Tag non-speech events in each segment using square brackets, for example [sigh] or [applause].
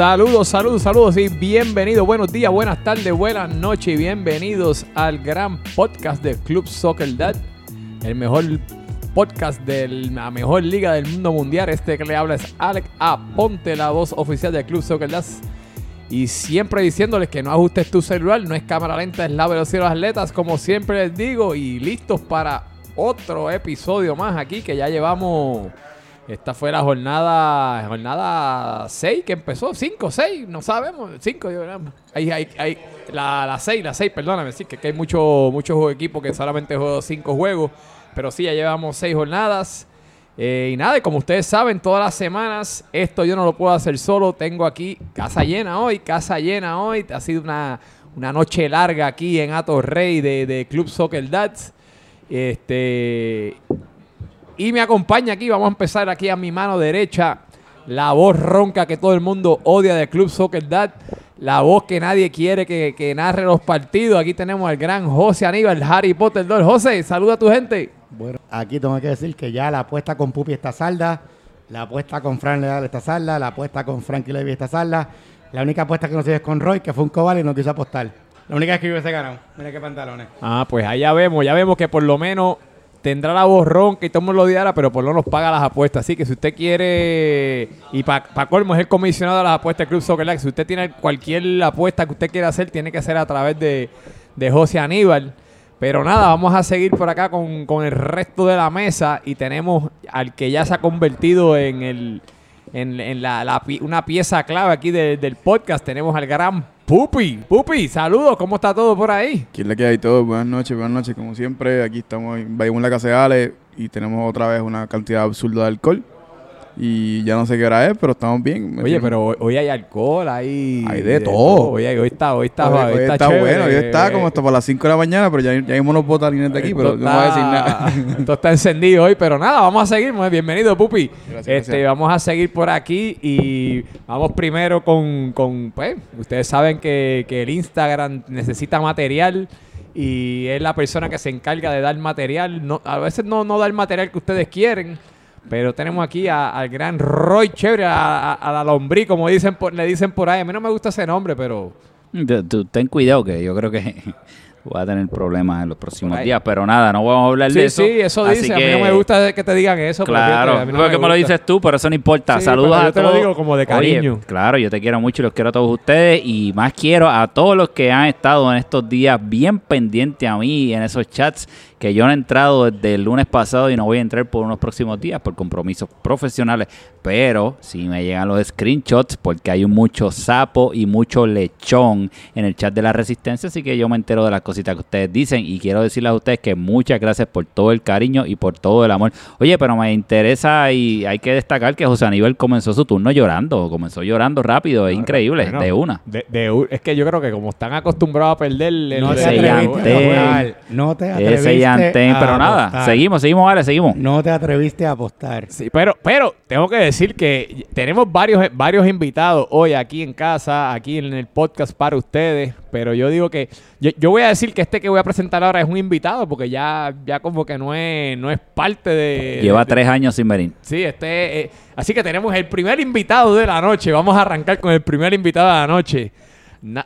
Saludos, saludos, saludos y bienvenidos. Buenos días, buenas tardes, buenas noches y bienvenidos al gran podcast de Club Soccer Dad, el mejor podcast de la mejor liga del mundo mundial. Este que le habla es Alex Aponte, la voz oficial de Club Soccer Dad. Y siempre diciéndoles que no ajustes tu celular, no es cámara lenta, es la velocidad de los atletas, como siempre les digo, y listos para otro episodio más aquí que ya llevamos esta fue la jornada jornada 6 que empezó, 5, 6, no sabemos, 5, hay, hay, hay, la 6, la 6, perdóname, sí, que, que hay muchos muchos equipos que solamente juegan 5 juegos, pero sí, ya llevamos 6 jornadas. Eh, y nada, y como ustedes saben, todas las semanas, esto yo no lo puedo hacer solo, tengo aquí casa llena hoy, casa llena hoy, ha sido una, una noche larga aquí en Atos Rey de, de Club Soccer Dads. Este, y me acompaña aquí, vamos a empezar aquí a mi mano derecha, la voz ronca que todo el mundo odia del Club Soccer Dad, la voz que nadie quiere que, narre los partidos. Aquí tenemos al gran José Aníbal, Harry Potter 2. José, saluda a tu gente. Bueno, aquí tengo que decir que ya la apuesta con Pupi está salda, la apuesta con Fran Leal está salda, la apuesta con Frankie Levy está salda. La única apuesta que no se es con Roy, que fue un cobal y no quiso apostar. La única es que hubiese ganado. Mira qué pantalones. Ah, pues allá vemos, ya vemos que por lo menos tendrá la voz ronca y todo el mundo lo odiará, pero por lo menos paga las apuestas. Así que si usted quiere, y para pa colmo es el comisionado de las apuestas de Club Soccer si usted tiene cualquier apuesta que usted quiera hacer, tiene que ser a través de, de José Aníbal. Pero nada, vamos a seguir por acá con, con, el resto de la mesa y tenemos al que ya se ha convertido en el en, la, una pieza clave aquí del podcast. Tenemos al gran Pupi, Pupi, saludos, ¿cómo está todo por ahí? ¿Quién le queda ahí todo? Buenas noches, buenas noches, como siempre, aquí estamos en la Casa de Ale y tenemos otra vez una cantidad absurda de alcohol. Y ya no sé qué hora es, pero estamos bien. Oye, pero hoy, hay alcohol, hay... Hay de, todo. Hoy, hoy, está, hoy está, hoy, hoy está, bueno. Hoy está como hasta por las 5 de la mañana, pero ya, ya vimos los botalines de aquí, pero no voy a decir nada. [laughs] Esto está encendido hoy, pero nada, vamos a seguir. Bienvenido, Pupi. Gracias, este, Vamos a seguir por aquí y vamos primero con, con pues, ustedes saben que, que el Instagram necesita material y es la persona que se encarga de dar material. No, a veces no, no da el material que ustedes quieren pero tenemos aquí al gran Roy Chévere, a, la lombrí, como dicen le dicen por ahí. A mí no me gusta ese nombre, pero... ten cuidado que yo creo que voy a tener problemas en los próximos días, pero nada, no vamos a hablar de eso. Sí, eso dice. a mí no me gusta que te digan eso. Claro, no porque me, lo dices tú, pero eso no importa. Saludos a todos. Yo te lo digo como de cariño. claro, yo te quiero mucho y los quiero a todos ustedes y más quiero a todos los que han estado en estos días bien pendientes a mí en esos chats que yo no he entrado desde el lunes pasado y no voy a entrar por unos próximos días por compromisos profesionales. Pero si me llegan los screenshots, porque hay mucho sapo y mucho lechón en el chat de la resistencia, así que yo me entero de las cositas que ustedes dicen y quiero decirles a ustedes que muchas gracias por todo el cariño y por todo el amor. Oye, pero me interesa y hay que destacar que José Aníbal comenzó su turno llorando, comenzó llorando rápido, es increíble, de una. De, es que yo creo que como están acostumbrados a perder. No, te no te atreviste pero nada, seguimos, seguimos, vale, seguimos. No te atreviste a apostar. Sí, pero, pero tengo que decir que tenemos varios, varios invitados hoy aquí en casa, aquí en el podcast para ustedes. Pero yo digo que yo, voy a decir que este que voy a presentar ahora es un invitado porque ya, ya como que no es, no es parte de... Lleva tres años sin venir. Sí, este... Eh, así que tenemos el primer invitado de la noche. Vamos a arrancar con el primer invitado de la noche.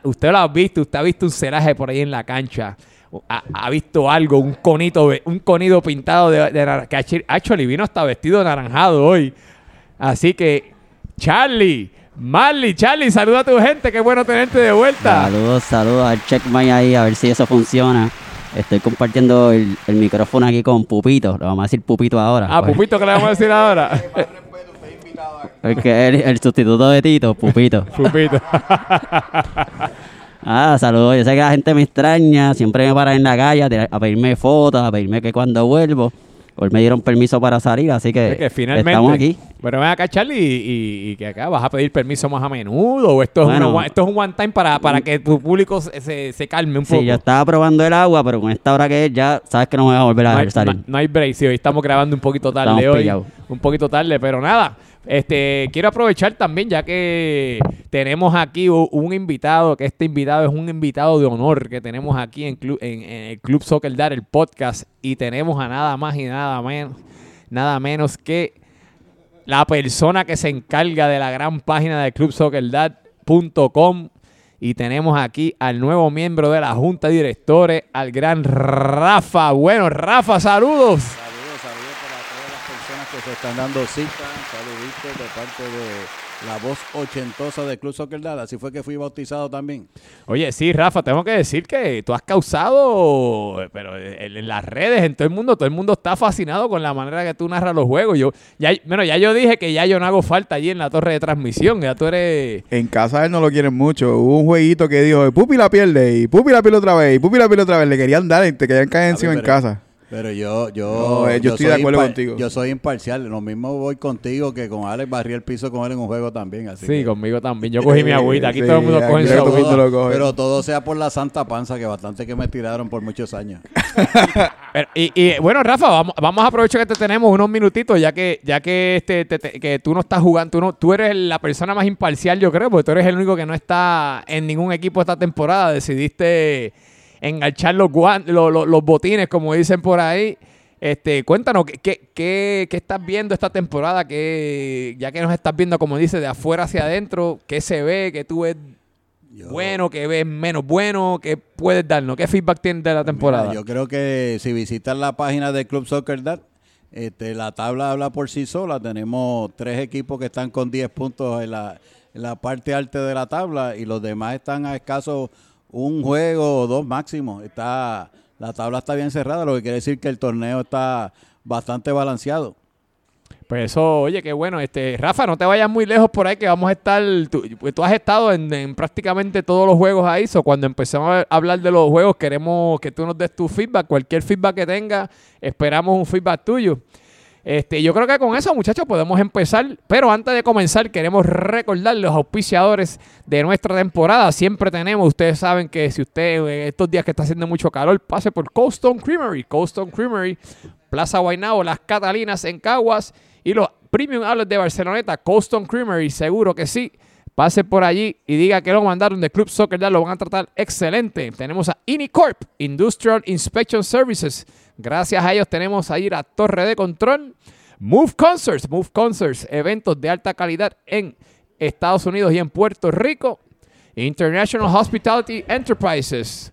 usted lo ha visto, usted ha visto un celaje por ahí en la cancha ha, visto algo, un conito, un conito pintado de, de que actually vino hasta vestido naranjado hoy. Así que, Charlie, Marley, Charlie, saluda a tu gente, qué bueno tenerte de vuelta. Saludos, saludos al checkmate ahí, a ver si eso funciona. Estoy compartiendo el, micrófono aquí con Pupito, le vamos a decir Pupito ahora. Ah, Pupito, ¿qué le vamos a decir ahora? [laughs] Porque el, el sustituto de Tito, Pupito. [laughs] Pupito. [laughs] Ah, saludos. Yo sé que la gente me extraña. Siempre me paran en la calle a, pedirme fotos, a pedirme que cuando vuelvo. Hoy me dieron permiso para salir, así que, finalmente, estamos aquí. Pero ven acá, Charlie, y, que acá vas a pedir permiso más a menudo. ¿O esto, es, esto es un one time para, para que tu público se, se, calme un poco? Sí, yo estaba probando el agua, pero con esta hora que es, ya sabes que no me voy a volver a salir. No, hay break, sí, hoy estamos grabando un poquito tarde hoy. Un poquito tarde, pero nada. Este, quiero aprovechar también, ya que tenemos aquí un invitado, que este invitado es un invitado de honor que tenemos aquí en, el Club Soccer Dar, el podcast, y tenemos a nada más y nada menos, nada menos que la persona que se encarga de la gran página del Club Soccer Dad, clubsoccerdat.com y tenemos aquí al nuevo miembro de la Junta de Directores, al gran Rafa. Bueno, Rafa, saludos. Se están dando cita. Saluditos de parte de la voz ochentosa de Club Soccer Dad. Así fue que fui bautizado también. Oye, sí, Rafa, tengo que decir que tú has causado, pero en, las redes, en todo el mundo, todo el mundo está fascinado con la manera que tú narras los juegos. Yo, ya, bueno, ya yo dije que ya yo no hago falta allí en la torre de transmisión. Ya tú eres. En casa él no lo quieren mucho. Hubo un jueguito que dijo, Pupi la pierde, y Pupi la pierde otra vez, y Pupi la pierde otra vez. Le querían dar y te querían caer encima en casa. Pero yo, yo, eh, yo, estoy de acuerdo contigo. Yo soy imparcial. Lo mismo voy contigo que con Alex barrí el piso con él en un juego también. Así sí, conmigo también. Yo cogí mi [laughs] agüita. Aquí todo el mundo coge su agüita. Pero todo sea por la santa panza, que bastante que me tiraron por muchos años. [laughs] y, bueno, Rafa, vamos, vamos a aprovechar que te tenemos unos minutitos, ya que, ya que este, que tú no estás jugando, tú, no, tú eres la persona más imparcial, yo creo, porque tú eres el único que no está en ningún equipo esta temporada. Decidiste enganchar los, los, los botines, como dicen por ahí. Este, cuéntanos, ¿qué, qué, qué estás viendo esta temporada? que ya que nos estás viendo, como dice, de afuera hacia adentro, ¿qué se ve? ¿Qué tú ves bueno? ¿Qué ves menos bueno? ¿Qué puedes darnos? ¿Qué feedback tienes de la temporada? yo creo que si visitas la página de Club Soccer Dad, este, la tabla habla por sí sola. Tenemos tres equipos que están con 10 puntos en la, en la parte alta de la tabla y los demás están a escaso un juego o dos máximo. Está la tabla está bien cerrada, lo que quiere decir que el torneo está bastante balanceado. Pues eso, oye, qué bueno. Este, Rafa, no te vayas muy lejos por ahí, que vamos a estar. Tú, tú has estado en, prácticamente todos los juegos ahí. So cuando empecemos a hablar de los juegos, queremos que tú nos des tu feedback. Cualquier feedback que tengas, esperamos un feedback tuyo. Este, yo creo que con eso, muchachos, podemos empezar. Pero antes de comenzar, queremos recordar los auspiciadores de nuestra temporada. Siempre tenemos, ustedes saben que si usted eh, estos días que está haciendo mucho calor, pase por Coldstone Creamery. Coldstone Creamery, Plaza Guaynabo, Las Catalinas en Caguas y los Premium Outlets de Barceloneta, Coldstone Creamery, seguro que sí. Pase por allí y diga que lo mandaron de Club Soccer, ya lo van a tratar excelente. Tenemos a Inicorp, Industrial Inspection Services Gracias a ellos tenemos ahí la torre de control. Move Concerts, Move Concerts, eventos de alta calidad en Estados Unidos y en Puerto Rico. International Hospitality Enterprises.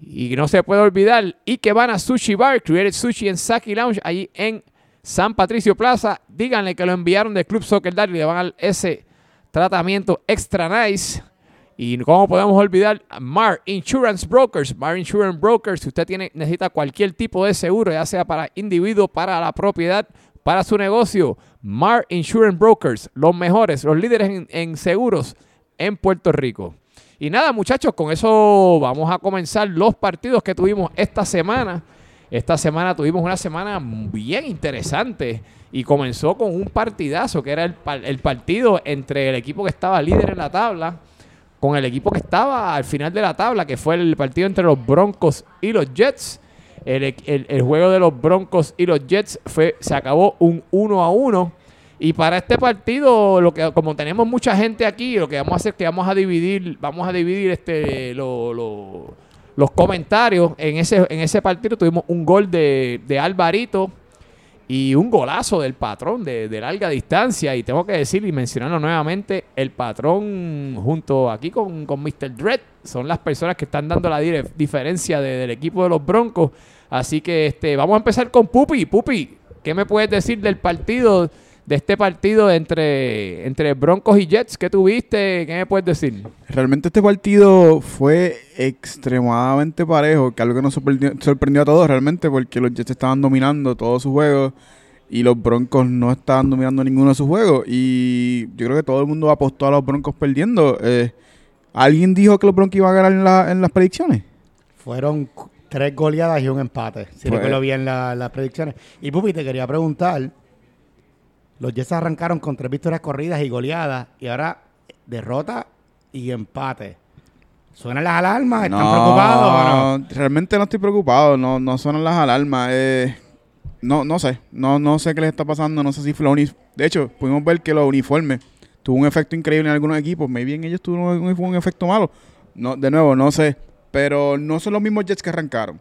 Y no se puede olvidar, y que van a Sushi Bar, Created Sushi en Saki Lounge, allí en San Patricio Plaza. Díganle que lo enviaron de Club Soccer Daddy y le van a dar ese tratamiento extra nice. Y cómo podemos olvidar Mar Insurance Brokers. Mar Insurance Brokers, si usted tiene, necesita cualquier tipo de seguro, ya sea para individuo, para la propiedad, para su negocio, Mar Insurance Brokers, los mejores, los líderes en, seguros en Puerto Rico. Y nada, muchachos, con eso vamos a comenzar los partidos que tuvimos esta semana. Esta semana tuvimos una semana bien interesante y comenzó con un partidazo que era el, el partido entre el equipo que estaba líder en la tabla con el equipo que estaba al final de la tabla, que fue el partido entre los Broncos y los Jets. El, juego de los Broncos y los Jets fue, se acabó un 1 a 1. Y para este partido, lo que, como tenemos mucha gente aquí, lo que vamos a hacer es que vamos a dividir, vamos a dividir este, los comentarios. En ese, en ese partido tuvimos un gol de, de Alvarito y un golazo del patrón de, larga distancia. Y tengo que decir y mencionarlo nuevamente, el patrón junto aquí con, con Mr. Dredd son las personas que están dando la diferencia del equipo de los Broncos. Así que este, vamos a empezar con Pupi. Pupi, ¿qué me puedes decir del partido? De este partido entre, entre Broncos y Jets que tuviste, ¿qué me puedes decir? Realmente este partido fue extremadamente parejo, que algo que nos sorprendió, a todos realmente, porque los Jets estaban dominando todos sus juegos y los Broncos no estaban dominando ninguno de sus juegos. Y yo creo que todo el mundo apostó a los Broncos perdiendo. Eh, ¿Alguien dijo que los Broncos iban a ganar en, las predicciones? Fueron tres goleadas y un empate, si pues, recuerdo bien las predicciones. Y Pupi, te quería preguntar los Jets arrancaron con tres victorias corridas y goleadas y ahora derrota y empate. ¿Suenan las alarmas? ¿Están preocupados no? Realmente no estoy preocupado, no, no suenan las alarmas. Eh, no, no sé, no, no sé qué les está pasando, no sé si fue la De hecho, pudimos ver que los uniformes tuvo un efecto increíble en algunos equipos. Maybe en ellos tuvo un, un efecto malo. No, de nuevo, no sé. Pero no son los mismos Jets que arrancaron.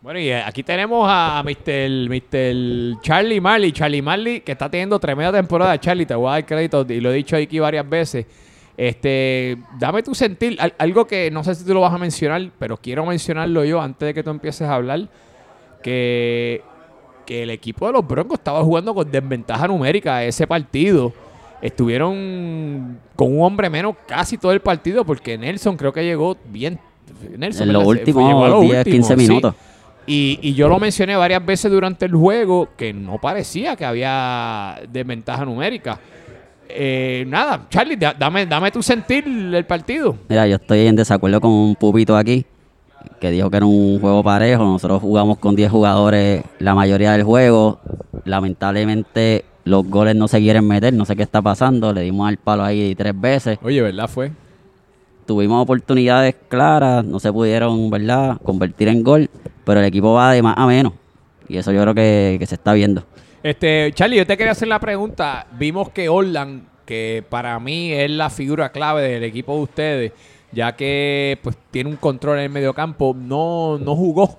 Bueno, y eh, aquí tenemos a Mr. Mr. Charlie Marley. Charlie Marley, que está teniendo tremenda temporada. Charlie, te voy a dar crédito y lo he dicho aquí varias veces. Este, dame tu sentir, algo que no sé si tú lo vas a mencionar, pero quiero mencionarlo yo antes de que tú empieces a hablar, que, que el equipo de los Broncos estaba jugando con desventaja numérica ese partido. Estuvieron con un hombre menos casi todo el partido porque Nelson creo que llegó bien. Nelson, en los últimos 10, 15 minutos. Y, yo lo mencioné varias veces durante el juego que no parecía que había desventaja numérica. Eh, nada, Charlie, dame, dame tu sentir el partido. Mira, yo estoy en desacuerdo con un pupito aquí que dijo que era un juego parejo. Nosotros jugamos con 10 jugadores la mayoría del juego. Lamentablemente los goles no se quieren meter, no sé qué está pasando. Le dimos al palo ahí tres veces. Oye, ¿verdad? Fue tuvimos oportunidades claras, no se pudieron, ¿verdad?, convertir en gol, pero el equipo va de más a menos. Y eso yo creo que, se está viendo. Este, Charlie, yo te quería hacer la pregunta. Vimos que Orland, que para mí es la figura clave del equipo de ustedes, ya que pues tiene un control en el mediocampo, no, no jugó.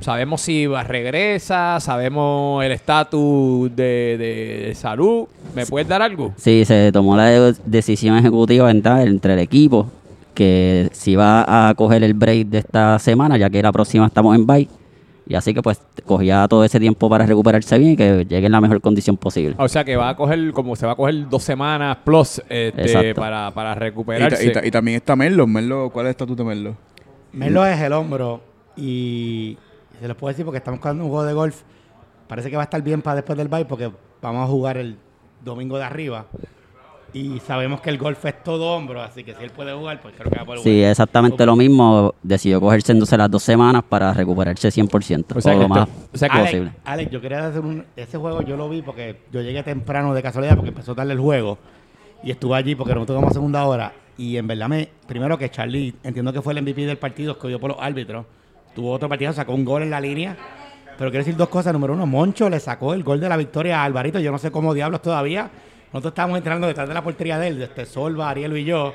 Sabemos si va, regresa, sabemos el estatus de, salud. ¿Me puedes dar algo? Sí, se tomó la decisión ejecutiva entre el equipo que si va a coger el break de esta semana, ya que la próxima estamos en bye. Y así que pues cogía todo ese tiempo para recuperarse bien y que llegue en la mejor condición posible. O sea que va a coger, como se va a coger dos semanas plus este, para, para recuperarse. Y, también está Merlo. Merlo, ¿cuál es el estatus de Merlo? Merlo es el hombro y se lo puedo decir porque estamos jugando un juego de golf. Parece que va a estar bien para después del bye porque vamos a jugar el domingo de arriba. Y sabemos que el golf es todo hombro, así que si él puede jugar, pues creo que va a poder jugar. Sí, exactamente lo mismo. Decidió cogerse entonces las dos semanas para recuperarse 100%. O sea, lo más posible. Alex, yo quería hacer un... Ese juego yo lo vi porque yo llegué temprano de casualidad porque empezó a darle el juego. Y estuve allí porque no tuvimos segunda hora. Y en verdad, me, primero que Charlie, entiendo que fue el MVP del partido, escogido por los árbitros. Tuvo otro partido, sacó un gol en la línea. Pero quiero decir dos cosas. Número uno, Moncho le sacó el gol de la victoria a Alvarito. Yo no sé cómo diablos todavía nosotros estábamos entrando detrás de la portería de él, este Solva, Ariel y yo,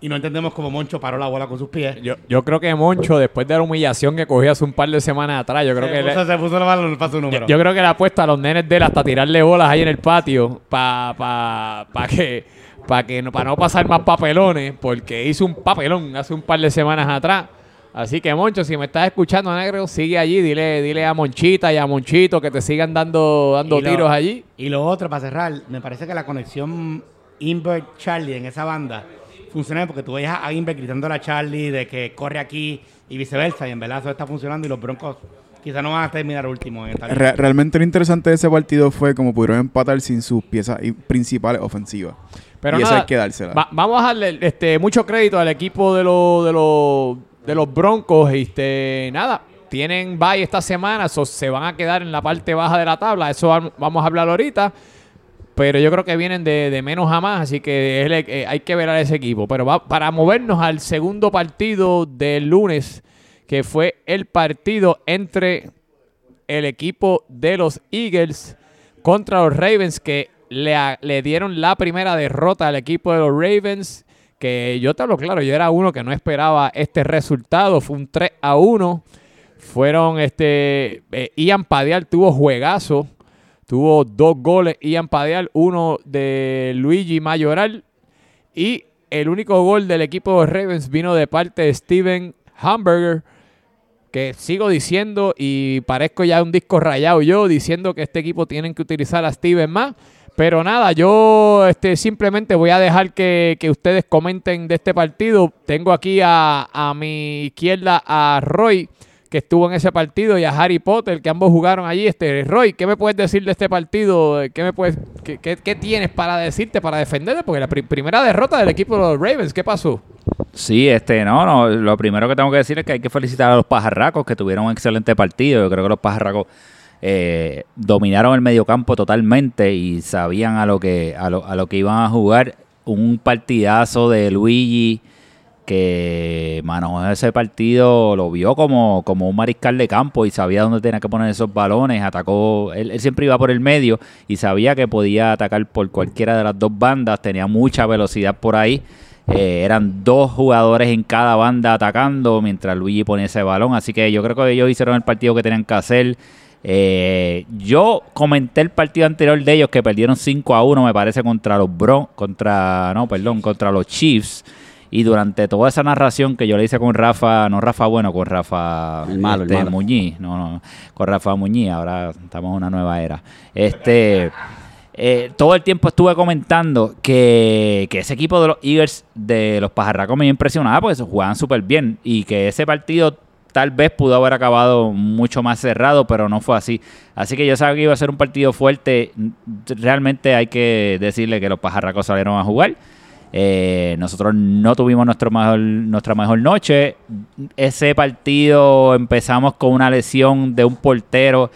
y no entendemos cómo Moncho paró la bola con sus pies. Yo, yo creo que Moncho, después de la humillación que cogió hace un par de semanas atrás, yo creo que... le, se puso la mano para su número. Yo, creo que le ha puesto a los nenes de él hasta tirarle bolas ahí en el patio para pa, pa que, pa que no, para no pasar más papelones, porque hizo un papelón hace un par de semanas atrás. Así que, Moncho, si me estás escuchando, negro, sigue allí. Dile, dile a Monchita y a Monchito que te sigan dando, dando tiros allí. Y lo otro, para cerrar, me parece que la conexión Invert-Charlie en esa banda funciona porque tú veías a Invert gritando a Charlie de que corre aquí y viceversa. Y en verdad eso está funcionando y los Broncos quizás no van a terminar último en esta Realmente lo interesante de ese partido fue como pudieron empatar sin sus piezas principales ofensivas. Pero y eso hay que dársela. vamos a darle este, mucho crédito al equipo de los de los de los Broncos. Este, nada, tienen bye esta semana, se van a quedar en la parte baja de la tabla. Eso vamos a hablar ahorita. Pero yo creo que vienen de, menos a más, así que hay que ver a ese equipo. Pero va, para movernos al segundo partido del lunes, que fue el partido entre el equipo de los Eagles contra los Ravens, que le, le dieron la primera derrota al equipo de los Ravens que yo te hablo claro, yo era uno que no esperaba este resultado, fue un 3 a 1. Fueron, este, eh, Ian Padial tuvo juegazo, tuvo dos goles Ian Padial, uno de Luigi Mayoral y el único gol del equipo de Ravens vino de parte de Steven Hamburger, que sigo diciendo y parezco ya un disco rayado yo, diciendo que este equipo tienen que utilizar a Steven más. Pero nada, yo este, simplemente voy a dejar que, ustedes comenten de este partido. Tengo aquí a, mi izquierda a Roy, que estuvo en ese partido, y a Harry Potter, que ambos jugaron allí. Este, Roy, ¿qué me puedes decir de este partido? ¿Qué, me puedes, qué, tienes para decirte, para defenderte? Porque la primera derrota del equipo de los Ravens, ¿qué pasó? Sí, este, no, no, lo primero que tengo que decir es que hay que felicitar a los pajarracos que tuvieron un excelente partido. Yo creo que los pajarracos eh, dominaron el mediocampo totalmente y sabían a lo que a lo, a lo que iban a jugar. Un partidazo de Luigi que manejó ese partido, lo vio como, como un mariscal de campo y sabía dónde tenía que poner esos balones, atacó, él, siempre iba por el medio y sabía que podía atacar por cualquiera de las dos bandas, tenía mucha velocidad por ahí, eh, eran dos jugadores en cada banda atacando mientras Luigi ponía ese balón, así que yo creo que ellos hicieron el partido que tenían que hacer, Eh, yo comenté el partido anterior de ellos que perdieron 5 a 1, me parece, contra los Bron, contra, no, perdón, contra los Chiefs. Y durante toda esa narración que yo le hice con Rafa, no Rafa bueno, con Rafa El malo, el este, malo. Muñiz, no, no, con Rafa Muñiz, ahora estamos en una nueva era. Este, eh, todo el tiempo estuve comentando que, que ese equipo de los Eagles de los Pajarracos me impresionaba porque se jugaban súper bien y que ese partido tal vez pudo haber acabado mucho más cerrado, pero no fue así. Así que yo sabía que iba a ser un partido fuerte. Realmente hay que decirle que los Pajarracos salieron a jugar. Eh, nosotros no tuvimos nuestro mejor, nuestra mejor noche. Ese partido empezamos con una lesión de un portero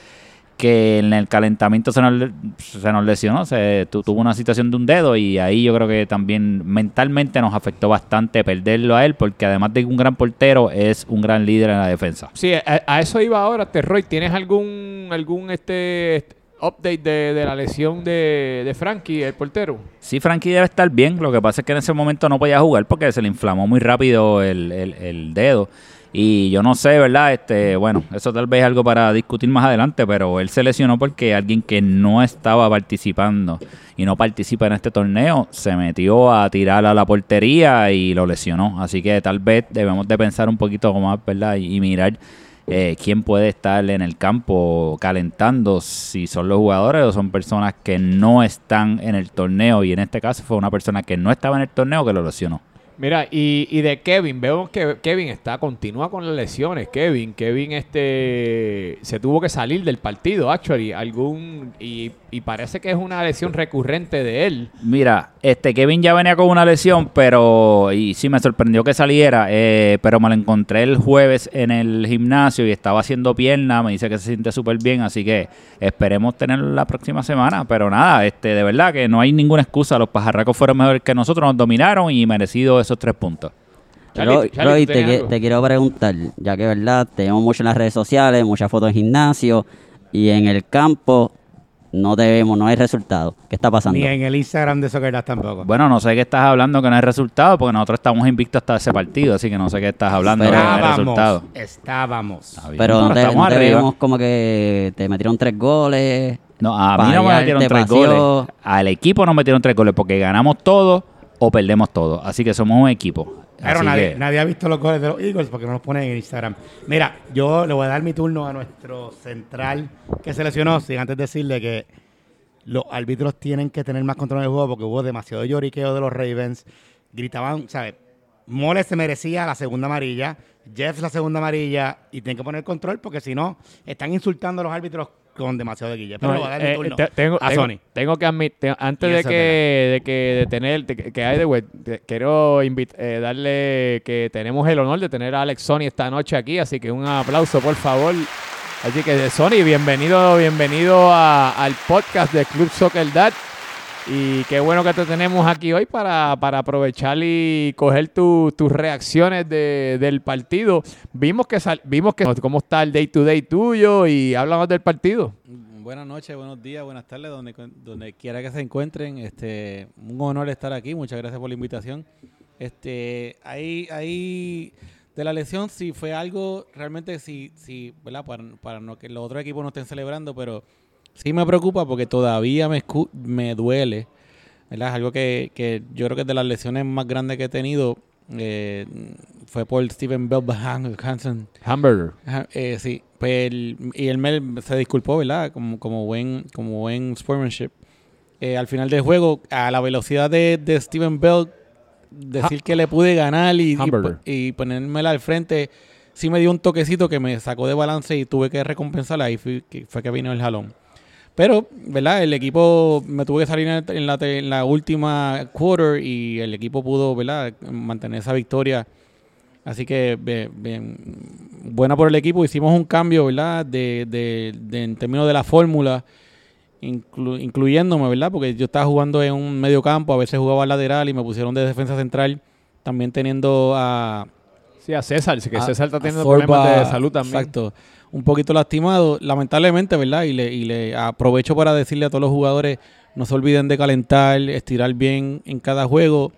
que en el calentamiento se nos, se nos lesionó, se tu- tuvo una situación de un dedo y ahí yo creo que también mentalmente nos afectó bastante perderlo a él porque además de un gran portero es un gran líder en la defensa. Sí, a, a eso iba ahora, Terroy. ¿Tienes algún algún este, este update de, de la lesión de, de Frankie, el portero? Sí, Frankie debe estar bien. Lo que pasa es que en ese momento no podía jugar porque se le inflamó muy rápido el, el- el dedo. Y yo no sé, ¿verdad? Este, bueno, eso tal vez es algo para discutir más adelante, pero él se lesionó porque alguien que no estaba participando y no participa en este torneo se metió a tirar a la portería y lo lesionó. Así que tal vez debemos de pensar un poquito más, ¿verdad? Y, mirar eh, quién puede estar en el campo calentando, si son los jugadores o son personas que no están en el torneo. Y en este caso fue una persona que no estaba en el torneo que lo lesionó. Mira, y, y de Kevin, veo que Kevin está, continúa con las lesiones. Kevin, Kevin este se tuvo que salir del partido, actually, algún y, y parece que es una lesión recurrente de él. Mira, este Kevin ya venía con una lesión, pero y sí me sorprendió que saliera, eh, pero me lo encontré el jueves en el gimnasio y estaba haciendo pierna, me dice que se siente súper bien, así que esperemos tenerlo la próxima semana, pero nada, este de verdad que no hay ninguna excusa, los pajarracos fueron mejores que nosotros, nos dominaron y merecido esos tres puntos. Charlie, Roy, Charlie, Roy, ¿tú te, quiero preguntar, ya que verdad, tenemos mucho en las redes sociales, muchas fotos en gimnasio y en el campo no te vemos, no hay resultado. ¿Qué está pasando? Ni en el Instagram de Soccer Dad tampoco. Bueno, no sé qué estás hablando que no hay resultado, porque nosotros estamos invictos hasta ese partido, así que no sé qué estás hablando que no hay resultado. estábamos. Pero no te, estamos no te vemos como que te metieron tres goles. No, a mí no me metieron tres goles. Al equipo nos metieron tres goles porque ganamos todo o perdemos todo. Así que somos un equipo. Pero Así nadie, que- nadie ha visto los goles de los Eagles porque no los ponen en Instagram. Mira, yo le voy a dar mi turno a nuestro central que se lesionó, sin antes decirle que los árbitros tienen que tener más control del juego porque hubo demasiado lloriqueo de los Ravens. Gritaban, ¿sabes? Mole se merecía la segunda amarilla, Jeff la segunda amarilla y tienen que poner control porque si no, están insultando a los árbitros con demasiado de guille. Pero No, voy a eh, turno te- tengo, a tengo- Sony. tengo que admitir, antes de que, de que de tener, de que, que hay de te- quiero eh, darle que tenemos el honor de tener a Alex Sony esta noche aquí, así que un aplauso por favor. Así que de Sony, bienvenido, bienvenido a- al podcast de Club Soccer Dad. Y qué bueno que te tenemos aquí hoy para, para aprovechar y coger tu- tus reacciones de- del partido. Vimos que vimos que cómo está el day to day tuyo y hablamos del partido. Buenas noches, buenos días, buenas tardes, donde, donde quiera que se encuentren. Este, un honor estar aquí. Muchas gracias por la invitación. Este, ahí, ahí de la lesión, si fue algo realmente, sí, sí, ¿verdad? Para, para no que los otros equipos no estén celebrando, pero sí me preocupa porque todavía me, escu- me duele. ¿verdad? Es algo que, que yo creo que es de las lesiones más grandes que he tenido. eh, fue por Steven Bell [laughs] Hansen. Hamburger. Eh, sí, pues y él me, se disculpó, ¿verdad? Como, como buen como buen sportsmanship. Eh, al final del juego, a la velocidad de, de Steven Bell, decir que le pude ganar y, y, y ponérmela al frente, sí me dio un toquecito que me sacó de balance y tuve que recompensarla. Ahí fue que vino el jalón. Pero, ¿verdad? El equipo me tuve que salir en, la, en la última quarter y el equipo pudo, ¿verdad? Mantener esa victoria. Así que, bien, bien, buena por el equipo. Hicimos un cambio, ¿verdad? De, de, de- en términos de la fórmula, inclu- incluyéndome, ¿verdad? Porque yo estaba jugando en un medio campo, a veces jugaba al lateral y me pusieron de defensa central. También teniendo a, Sí, a César, que a- César está teniendo Zorba, problemas de salud también. Exacto. Un poquito lastimado, lamentablemente, ¿verdad? Y le, y le aprovecho para decirle a todos los jugadores, no se olviden de calentar, estirar bien en cada juego.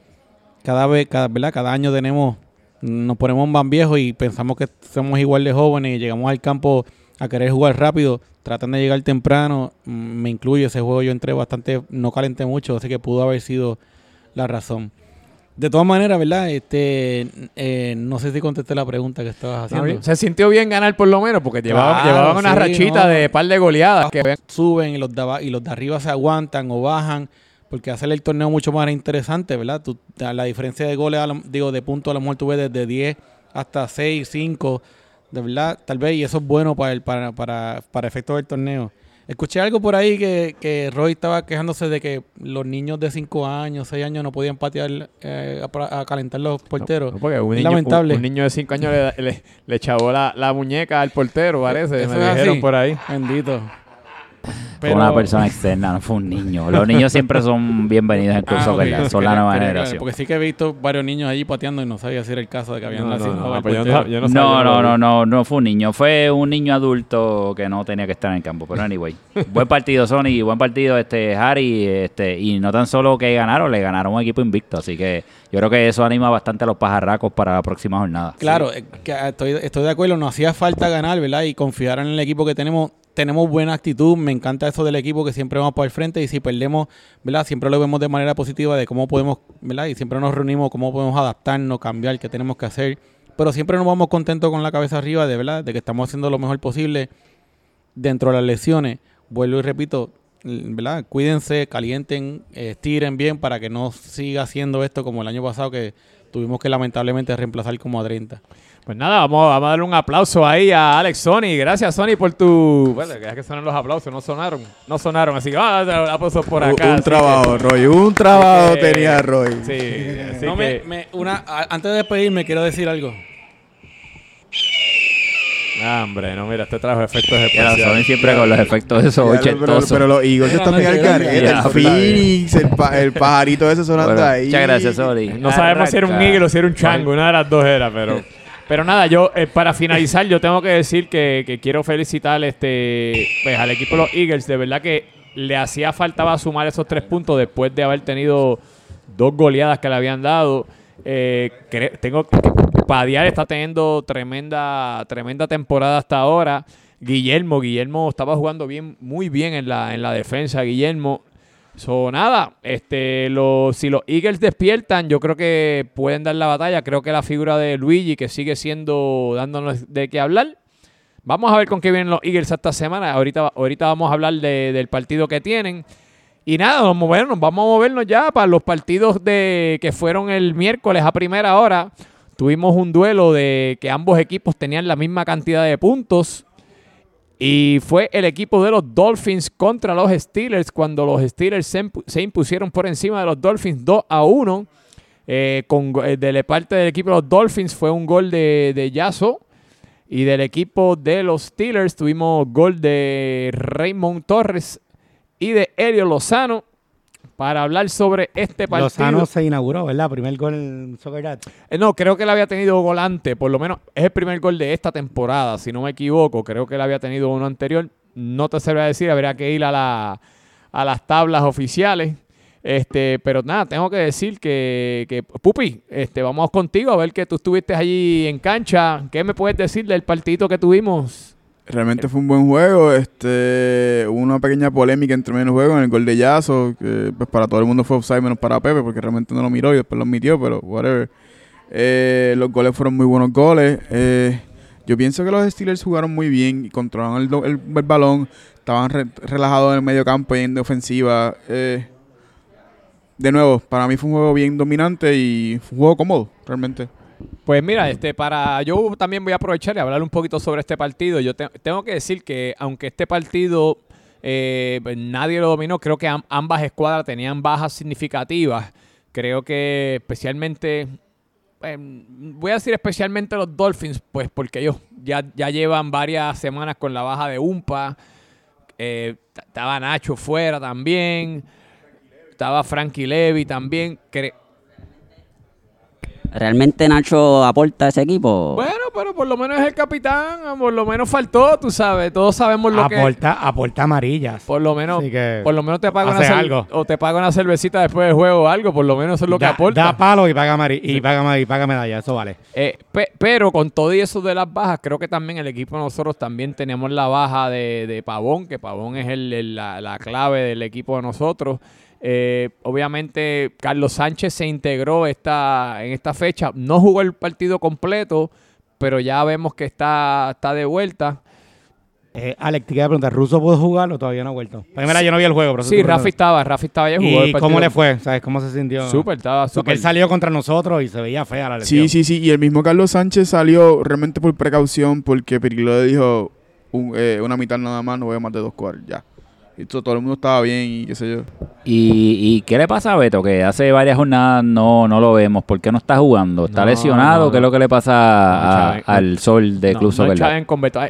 Cada vez, cada, ¿verdad? Cada año tenemos, nos ponemos más viejos y pensamos que somos igual de jóvenes y llegamos al campo a querer jugar rápido, tratan de llegar temprano. Mm, Me incluye ese juego, yo entré bastante, no calenté mucho, así que pudo haber sido la razón. De todas maneras, ¿verdad? Este, eh, no sé si contesté la pregunta que estabas haciendo. Se sintió bien ganar por lo menos porque llevaban, Claro, llevaban una sí, rachita no. de par de goleadas. Que suben y los, de, y los de arriba se aguantan o bajan, porque hace el torneo mucho más interesante, ¿verdad? Tú- la diferencia de goles, lo- digo, de puntos a lo mejor tú ves desde 10 hasta 6, 5, de verdad, tal vez, y eso es bueno para, el, para, para, para efectos del torneo. Escuché algo por ahí que, que Roy estaba quejándose de que los niños de 5 años, 6 años no podían patear eh, a, a calentar los porteros. No, porque un niño, lamentable. un- un niño de 5 años le, le, le chavó la, la muñeca al portero, parece. Eso me dijeron así. por ahí. Bendito. Fue una persona externa, no fue un niño. Los niños siempre son bienvenidos en Ah, Soccer ok. Dad, son la nueva Quería- generación. Porque sí que he visto varios niños allí pateando y no sabía si era el caso de que habían No, no, nacido no, al pues yo no yo no No, no, no, no, no fue un niño, fue un niño adulto que no tenía que estar en el campo. Pero anyway, [laughs] buen partido Sony, buen partido este Harry, este y no tan solo que ganaron, le ganaron un equipo invicto, así que yo creo que eso anima bastante a los pajarracos para la próxima jornada. Claro, eh, que, ah, estoy, estoy de acuerdo, nos hacía falta ganar, ¿verdad? Y confiar en el equipo que tenemos. Tenemos buena actitud, me encanta eso del equipo que siempre vamos para el frente y si perdemos, ¿verdad? Siempre lo vemos de manera positiva de cómo podemos, ¿verdad? Y siempre nos reunimos, cómo podemos adaptarnos, cambiar, qué tenemos que hacer. Pero siempre nos vamos contentos con la cabeza arriba, de verdad, de que estamos haciendo lo mejor posible dentro de las lesiones. Vuelvo y repito, ¿verdad? Cuídense, calienten, estiren bien para que no siga haciendo esto como el año pasado que tuvimos que lamentablemente reemplazar como a 30. Pues nada, vamos, vamos a darle un aplauso ahí a Alex Sony. Gracias, Sony, por tu. Bueno, que que sonan los aplausos, no sonaron. No sonaron, así que vamos a dar aplausos por acá. un trabajo, que- Roy. Un trabajo que- tenía Roy. Sí, así No, me- que. me- una, a- antes de despedirme, quiero decir algo. Ah, hombre, no, mira, este trajo efectos Ya, Sony especiales. siempre con los efectos de esos Ya, pero, ochentosos. pero los Eagles Mira, están al ya, El Phoenix, el, pa- el pajarito ese sonando Bueno, ahí. muchas gracias, Sony. No sabemos si era un eagle o si era un chango, una de las dos era, pero. Pero nada, yo eh, para finalizar, yo tengo que decir que, quiero felicitar este pues, al equipo de los Eagles. De verdad que le hacía falta sumar esos tres puntos después de haber tenido dos goleadas que le habían dado. Eh, tengo Padial está teniendo tremenda, tremenda temporada hasta ahora. Guillermo, Guillermo estaba jugando bien, muy bien en la, en la defensa, Guillermo. So, nada, este, los, si los Eagles despiertan, yo creo que pueden dar la batalla. Creo que la figura de Luigi, que sigue siendo dándonos de qué hablar. Vamos a ver con qué vienen los Eagles esta semana. Ahorita, ahorita vamos a hablar de- del partido que tienen. Y nada, nos movernos, vamos a movernos ya para los partidos de que fueron el miércoles a primera hora. Tuvimos un duelo de que ambos equipos tenían la misma cantidad de puntos. Y fue el equipo de los Dolphins contra los Steelers cuando los Steelers se, impu- se impusieron por encima de los Dolphins 2 a 1. Eh, con, eh, de la parte del equipo de los Dolphins fue un gol de, de Yasso. Y del equipo de los Steelers tuvimos gol de Raymond Torres y de Elio Lozano para hablar sobre este partido. Lozano se inauguró, ¿verdad? Primer gol en Soccer Dad. Eh, No, creo que él había tenido gol antes, por lo menos es el primer gol de esta temporada, si no me equivoco. Creo que él había tenido uno anterior. No te sabría decir, habría que ir a, la, a las tablas oficiales. Este, pero nada, tengo que decir que, que Pupi, este, vamos contigo a ver que tú estuviste allí en cancha. ¿Qué me puedes decir del partidito que tuvimos? Realmente fue un buen juego. Este, hubo una pequeña polémica entre menos juegos en el gol de Yazo, que pues para todo el mundo fue offside menos para Pepe, porque realmente no lo miró y después lo admitió, pero whatever. Eh, los goles fueron muy buenos goles. Eh, yo pienso que los Steelers jugaron muy bien y controlaron el, el- el balón, estaban re- relajados en el medio campo y en de ofensiva. Eh, de nuevo, para mí fue un juego bien dominante y fue un juego cómodo, realmente. Pues mira, este para yo también voy a aprovechar y hablar un poquito sobre este partido. Yo te- tengo que decir que aunque este partido eh, pues, nadie lo dominó, creo que am- ambas escuadras tenían bajas significativas. Creo que especialmente eh, voy a decir especialmente los Dolphins, pues porque ellos ya, ya llevan varias semanas con la baja de Umpa. Eh, estaba Nacho fuera también. Estaba Frankie Levy también. Cre- ¿Realmente Nacho aporta a ese equipo? Bueno, pero por lo menos es el capitán, por lo menos faltó, tú sabes, todos sabemos lo que Aporta, aporta amarillas. por lo menos Así que por lo menos te paga una algo. o te paga una cervecita después del juego o algo, por lo menos eso es lo que aporta. da palo y paga, y, paga, y paga medalla, eso vale. Eh, pe- pero con todo y eso de las bajas, creo que también el equipo nosotros también tenemos la baja de, de Pavón, que Pavón es el- el- la, la clave del equipo de nosotros. Eh, obviamente Carlos Sánchez se integró esta, en esta fecha, no jugó el partido completo, pero ya vemos que está, está de vuelta. Eh, Alex, te quería preguntar, ¿Russo pudo jugar o todavía no ha vuelto? Primera, yo no vi el juego, pero Sí, Rafi estaba, Rafi estaba ya jugó el ¿Y partido. cómo le fue? ¿Sabes cómo se sintió? Súper, estaba Porque súper. él salió contra nosotros y se veía fea la lesión. Sí, sí, sí. Y el mismo Carlos Sánchez salió realmente por precaución porque Pirilo le dijo un- eh, una mitad nada más, no voy a más de dos cuartos, ya. Y to- todo, el mundo estaba bien y qué sé yo. ¿Y, y qué le pasa a Beto? Que hace varias jornadas no, no lo vemos. ¿Por qué no está jugando? ¿Está No, lesionado? no, ¿Qué es lo que le pasa a- al sol de No, Club no Soccer con Beto.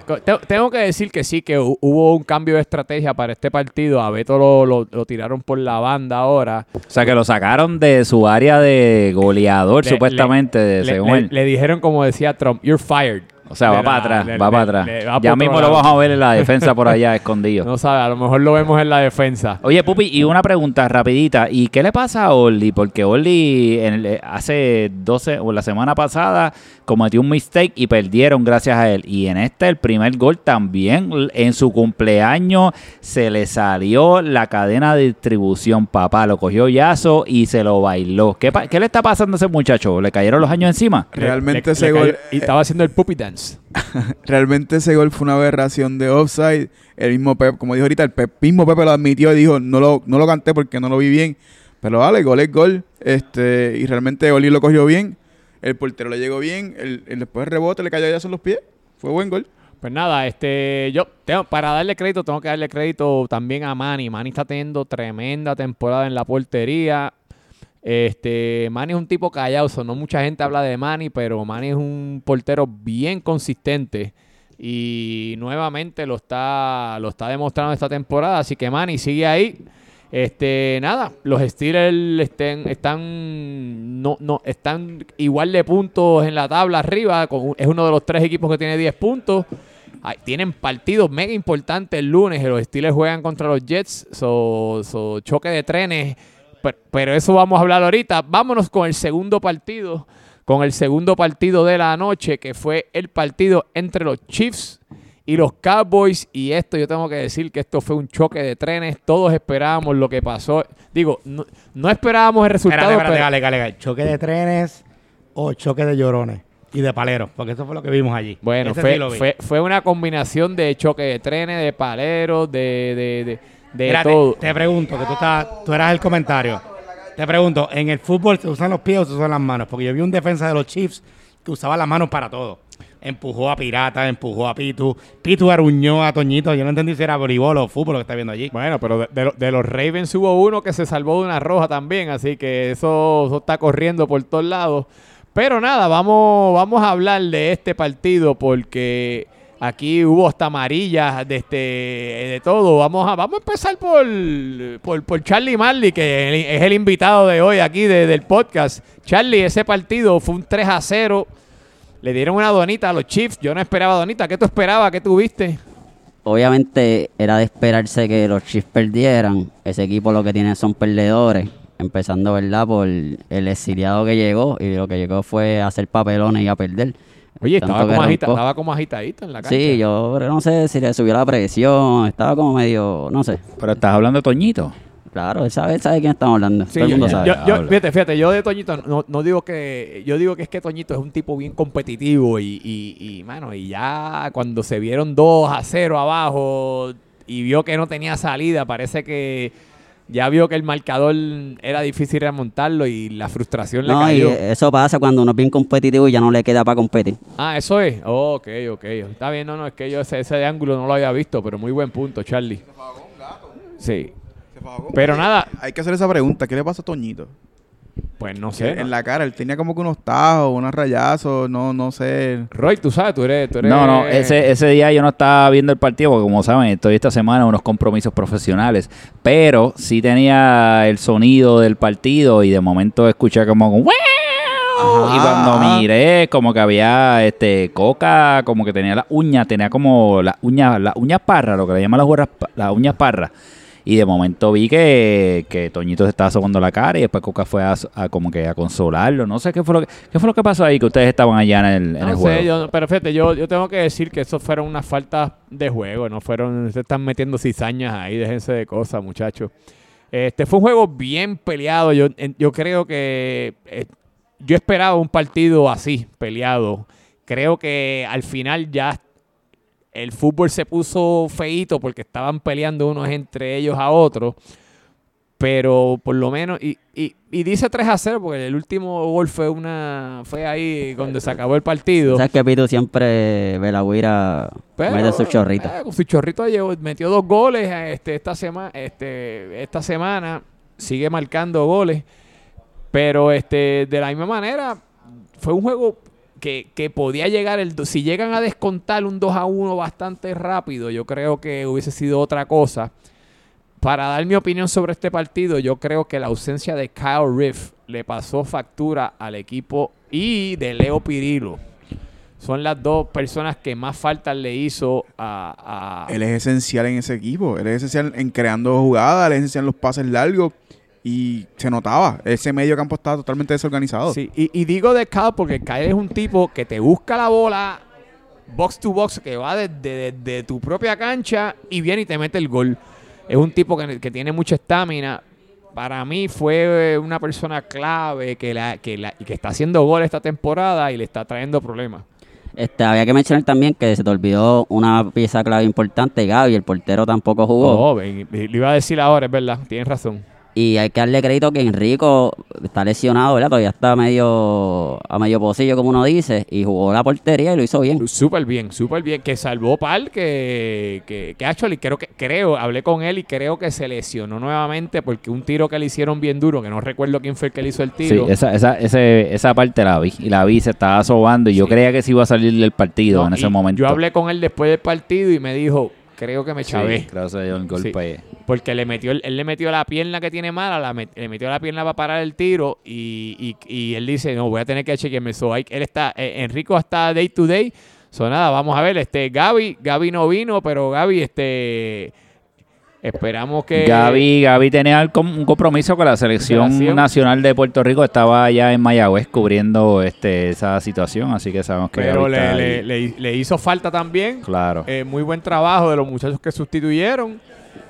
Tengo que decir que sí, que hu- hubo un cambio de estrategia para este partido. A Beto lo, lo- lo tiraron por la banda ahora. O sea, que lo sacaron de su área de goleador, Le- supuestamente, Le, según le- él. le dijeron, como decía Trump, you're fired. O sea, va para atrás, le- va le- para atrás. le va ya mismo lo vamos a ver en la [laughs] defensa por allá, escondido. No sabe, a lo mejor lo vemos en la defensa. Oye, Pupi, y una pregunta rapidita. ¿Y qué le pasa a Orly? Porque Orly en el- hace 12 o la semana pasada cometió un mistake y perdieron gracias a él. Y en este, el primer gol también, en su cumpleaños, se le salió la cadena de distribución, papá. Lo cogió Yazo y se lo bailó. ¿Qué, le está pasando a ese muchacho? ¿Le cayeron los años encima? Realmente Le- ese le gol... cayó- y estaba haciendo el puppy dance. [laughs] Realmente ese gol fue una aberración de offside. El mismo como dijo ahorita, el Pep- mismo Pepe lo admitió y dijo, no lo, no lo canté porque no lo vi bien. Pero vale, gol es gol. Este, y realmente Oli lo cogió bien. El portero le llegó bien. El, el después el rebote le cayó ya en los pies. Fue buen gol. Pues nada, este, yo tengo, para darle crédito, tengo que darle crédito también a Manny. Manny está teniendo tremenda temporada en la portería. Este, Manny es un tipo callado, so no mucha gente habla de Manny, pero Manny es un portero bien consistente y nuevamente lo está, lo está demostrando esta temporada. Así que Manny sigue ahí. Este, nada, los Steelers están, no, no, están igual de puntos en la tabla arriba. es uno de los tres equipos que tiene 10 puntos. Tienen partidos mega importantes el lunes. Los Steelers juegan contra los Jets. So, choque de trenes. Pero, pero eso vamos a hablar ahorita. Vámonos con el segundo partido. Con el segundo partido de la noche, que fue el partido entre los Chiefs y los Cowboys. Y esto yo tengo que decir que esto fue un choque de trenes. Todos esperábamos lo que pasó. Digo, no, no esperábamos el resultado. Espérate, espérate, pero- dale, dale, dale. ¿Choque de trenes o choque de llorones? Y de paleros, porque eso fue lo que vimos allí. Bueno, fue, sí lo vi. fue, fue una combinación de choque de trenes, de paleros, de, de, de, de Mira, te- todo. Te, pregunto, que tú, estás, tú eras el comentario. Te pregunto, ¿en el fútbol se usan los pies o se usan las manos? Porque yo vi un defensa de los Chiefs que usaba las manos para todo. Empujó a Pirata, empujó a Pitu. Pitu arruñó a Toñito. Yo no entendí si era voleibol o fútbol lo que está viendo allí. Bueno, pero de, de lo- de los Ravens hubo uno que se salvó de una roja también, así que eso, eso está corriendo por todos lados. Pero nada, vamos, vamos a hablar de este partido porque aquí hubo hasta amarillas de, este, de todo. Vamos a, vamos a empezar por, por, por Charlie Marley, que es el invitado de hoy aquí de- del podcast. Charlie, ese partido fue un 3 a 0. Le dieron una donita a los Chiefs. Yo no esperaba donita. ¿Qué tú esperabas? ¿Qué tuviste? Obviamente era de esperarse que los Chiefs perdieran. Ese equipo lo que tiene son perdedores. Empezando, ¿verdad? Por el exiliado que llegó. Y lo que llegó fue a hacer papelones y a perder. Oye, estaba como, agita- estaba como agitadito en la cancha. Sí, yo no sé si le subió la presión. Estaba como medio, no sé. Pero estás hablando de Toñito. Claro, él sabe, él sabe de quién estamos hablando. Sí, Todo el mundo yo- sabe. yo- yo- habla. fíjate, fíjate, yo de Toñito no, no digo que, yo digo que es que Toñito es un tipo bien competitivo y, y, y, mano, y ya cuando se vieron 2 a 0 abajo y vio que no tenía salida, parece que ya vio que el marcador era difícil remontarlo y la frustración le No, y cayó. eso pasa cuando uno es bien competitivo y ya no le queda para competir. Ah, eso es. Oh, ok, ok. Está bien, no, no, es que yo ese, ese de ángulo no lo había visto, pero muy buen punto, Charlie. Sí. Pero nada, Hay que hacer esa pregunta. ¿Qué le pasa a Toñito? Pues no sé. En la cara, él tenía como que unos tajos, unos rayazos, no, no sé. Roy, tú sabes, tú eres... Tú eres No, no, ese, ese día yo no estaba viendo el partido porque como saben, estoy esta semana en unos compromisos profesionales, pero sí tenía el sonido del partido y de momento escuché como un "Wow", Y cuando miré, como que había este coca, como que tenía las uñas, tenía como las uñas, las uñas parras, lo que le llaman las, las uñas parras. Y de momento vi que, que Toñito se estaba sobando la cara y después Coca fue a, a como que a consolarlo. No sé qué fue lo que, qué fue lo que pasó ahí, que ustedes estaban allá en el, en el No juego. sé, yo, pero fíjate, yo, yo tengo que decir que eso fueron unas faltas de juego, no fueron, se están metiendo cizañas ahí, déjense de cosas, muchachos. Este fue un juego bien peleado, yo, yo creo que eh, yo esperaba un partido así, peleado. Creo que al final ya el fútbol se puso feíto porque estaban peleando unos entre ellos a otros. Pero por lo menos, y, y, y dice 3 a 0 porque el último gol fue una fue ahí donde se acabó el partido. ¿Sabes que Pitu siempre ve la guira, Pero, mete su chorrito? eh, su chorrito llevó- metió dos goles eh, este, esta, semana este, esta semana. Sigue marcando goles. Pero este, de la misma manera, fue un juego que, podía llegar. El, si llegan a descontar un 2 a 1 bastante rápido, yo creo que hubiese sido otra cosa. Para dar mi opinión sobre este partido, yo creo que la ausencia de Kyle Riff le pasó factura al equipo y de Leo Pirillo. Son las dos personas que más falta le hizo a... a- Él es esencial en ese equipo. Él es esencial en creando jugadas, él es esencial en los pases largos. Y se notaba. Ese medio campo estaba totalmente desorganizado. Sí, y, y digo de Kyle porque Kyle es un tipo que te busca la bola box to box, que va desde desde tu propia cancha y viene y te mete el gol. Es un tipo que, que tiene mucha estamina. Para mí fue una persona clave que, la, que, la- y que está haciendo gol esta temporada y le está trayendo problemas. Este, había que mencionar también que se te olvidó una pieza clave importante, Gaby, el portero tampoco jugó. Oh, ven, le iba a decir ahora, es verdad, tienes razón. Y hay que darle crédito que Enrico está lesionado, ¿verdad? Todavía está medio a medio pocillo, como uno dice, y jugó la portería y lo hizo bien. Súper bien, súper bien. Que salvó Pal, que, que, que actually creo que, creo, hablé con él y creo que se lesionó nuevamente porque un tiro que le hicieron bien duro, que no recuerdo quién fue el que le hizo el Sí, tiro. esa, esa, ese- esa parte la vi. Y la vi, se estaba sobando. Y yo Sí. creía que se iba a salir del partido No, en ese momento. Yo hablé con él después del partido y me dijo, creo que me chavé. creo que se dio el golpe. Porque le metió, él le metió la pierna que tiene mala, la met- le metió la pierna para parar el tiro y, y- y él dice, no, voy a tener que chequearme. So, él está, eh, Enrico está day to day. So, nada, vamos a ver, este, Gaby, Gaby no vino, pero Gaby, este, esperamos que... Gaby, Gaby tenía un compromiso con la selección Selección. nacional de Puerto Rico. Estaba allá en Mayagüez cubriendo este, esa situación. Así que sabemos que Pero le- le hizo falta también. Claro. Eh, muy buen trabajo de los muchachos que sustituyeron.